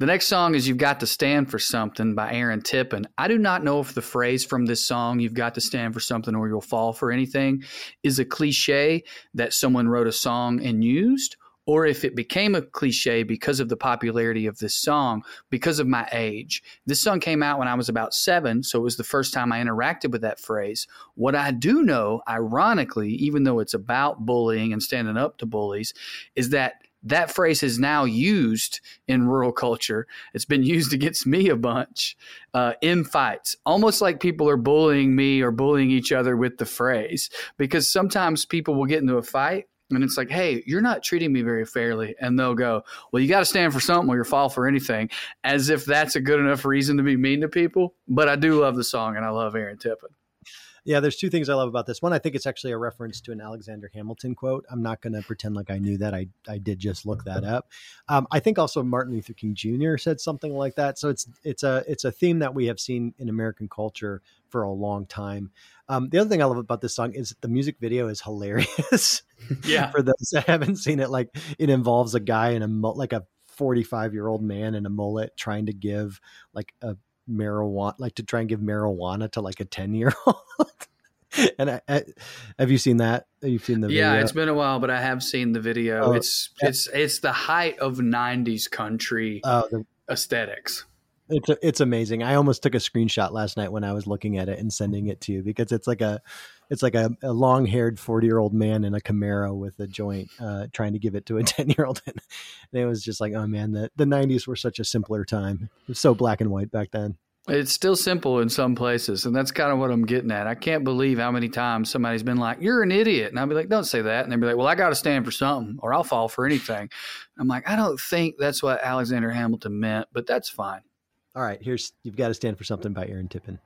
The next song is You've Got to Stand for Something by Aaron Tippin. I do not know if the phrase from this song, You've Got to Stand for Something or You'll Fall for Anything, is a cliche that someone wrote a song and used, or if it became a cliche because of the popularity of this song, because of my age. This song came out when I was about seven, so it was the first time I interacted with that phrase. What I do know, ironically, even though it's about bullying and standing up to bullies, is that that phrase is now used in rural culture. It's been used against me a bunch uh, in fights, almost like people are bullying me or bullying each other with the phrase. Because sometimes people will get into a fight and it's like, hey, you're not treating me very fairly. And they'll go, well, you got to stand for something or you'll fall for anything, as if that's a good enough reason to be mean to people. But I do love the song and I love Aaron Tippin. Yeah, there's two things I love about this. One, I think it's actually a reference to an Alexander Hamilton quote. I'm not going to pretend like I knew that. I, I did just look that up. Um, I think also Martin Luther King Jr. said something like that. So it's it's a it's a theme that we have seen in American culture for a long time. Um, the other thing I love about this song is the music video is hilarious. Yeah. For those that haven't seen it, like it involves a guy in a like a 45 year old man in a mullet trying to give like a marijuana, like to try and give marijuana to like a 10 year old. and I, I, have you seen that? Have you seen the yeah, video? it's been a while, but I have seen the video. Oh, it's it's it's the height of '90s country Oh, the, aesthetics. It's it's amazing. I almost took a screenshot last night when I was looking at it and sending it to you because it's like a it's like a, a long haired 40 year old man in a Camaro with a joint uh, trying to give it to a 10 year old. And it was just like, oh man, the, the 90s were such a simpler time. It was so black and white back then. It's still simple in some places, and that's kind of what I'm getting at. I can't believe how many times somebody's been like, "You're an idiot," and I'll be like, "Don't say that," and they'll be like, "Well, I got to stand for something, or I'll fall for anything." I'm like, I don't think that's what Alexander Hamilton meant, but that's fine. All right, here's You've Got to Stand for Something by Aaron Tippin.